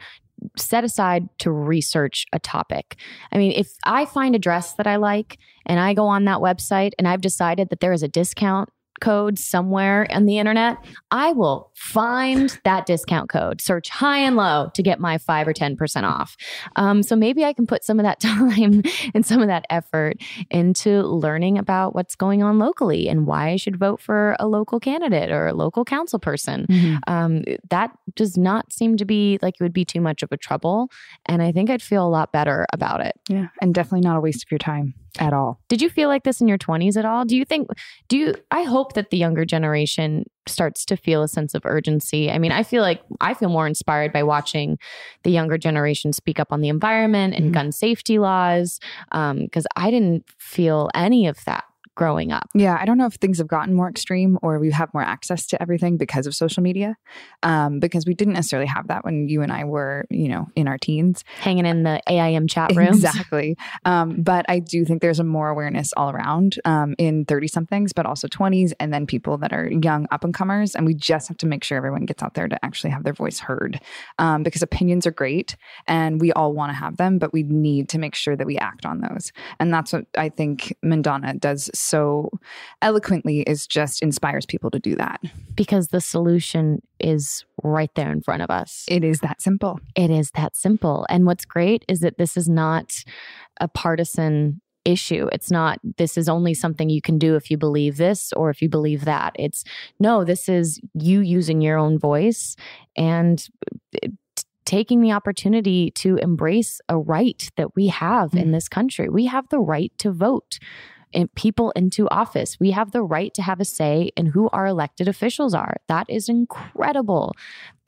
S1: set aside to research a topic. I mean, if I find a dress that I like and I go on that website and I've decided that there is a discount code somewhere on the internet, I will find that discount code, search high and low to get my five or 10% off. Um, so maybe I can put some of that time and some of that effort into learning about what's going on locally and why I should vote for a local candidate or a local council person.
S2: Mm-hmm.
S1: Um, that does not seem to be like it would be too much of a trouble. And I think I'd feel a lot better about it.
S2: Yeah. And definitely not a waste of your time at all.
S1: Did you feel like this in your 20s at all? Do you think, do you, I hope that the younger generation starts to feel a sense of urgency. I mean, I feel like I feel more inspired by watching the younger generation speak up on the environment and mm-hmm. gun safety laws um, because I didn't feel any of that growing up.
S2: Yeah, I don't know if things have gotten more extreme or we have more access to everything because of social media. Um, because we didn't necessarily have that when you and I were, you know, in our teens.
S1: Hanging in the AIM chat rooms.
S2: Exactly. Um, but I do think there's a more awareness all around um, in 30 somethings, but also 20s, and then people that are young up and comers. And we just have to make sure everyone gets out there to actually have their voice heard um, because opinions are great and we all want to have them, but we need to make sure that we act on those. And that's what I think Mandana does so eloquently is just inspires people to do that.
S1: Because the solution is right there in front of us.
S2: It is that simple.
S1: It is that simple. And what's great is that this is not a partisan issue. It's not, this is only something you can do if you believe this or if you believe that. It's no, this is you using your own voice and eh, t- taking the opportunity to embrace a right that we have in mm. this country. We have the right to vote people into office. We have the right to have a say in who our elected officials are. That is incredible.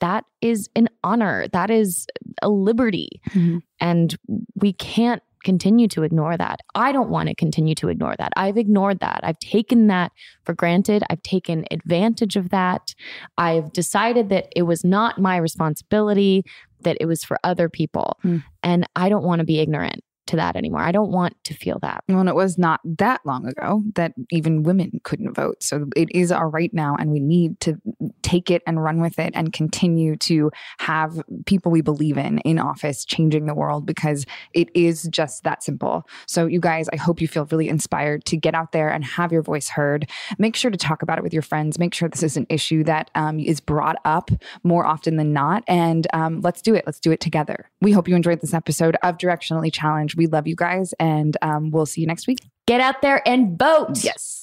S1: That is an honor. That is a liberty. Mm-hmm. And we can't continue to ignore that. I don't want to continue to ignore that. I've ignored that. I've taken that for granted. I've taken advantage of that. I've decided that it was not my responsibility, that it was for other people. Hmm. And I don't want to be ignorant to that anymore. I don't want to feel that.
S2: Well, and it was not that long ago that even women couldn't vote. So it is our right now, and we need to take it and run with it and continue to have people we believe in in office changing the world because it is just that simple. So, you guys, I hope you feel really inspired to get out there and have your voice heard. Make sure to talk about it with your friends. Make sure this is an issue that um, is brought up more often than not. And um, let's do it. Let's do it together. We hope you enjoyed this episode of Directionally Challenged. We love you guys, and um, we'll see you next week.
S1: Get out there and vote.
S2: Yes.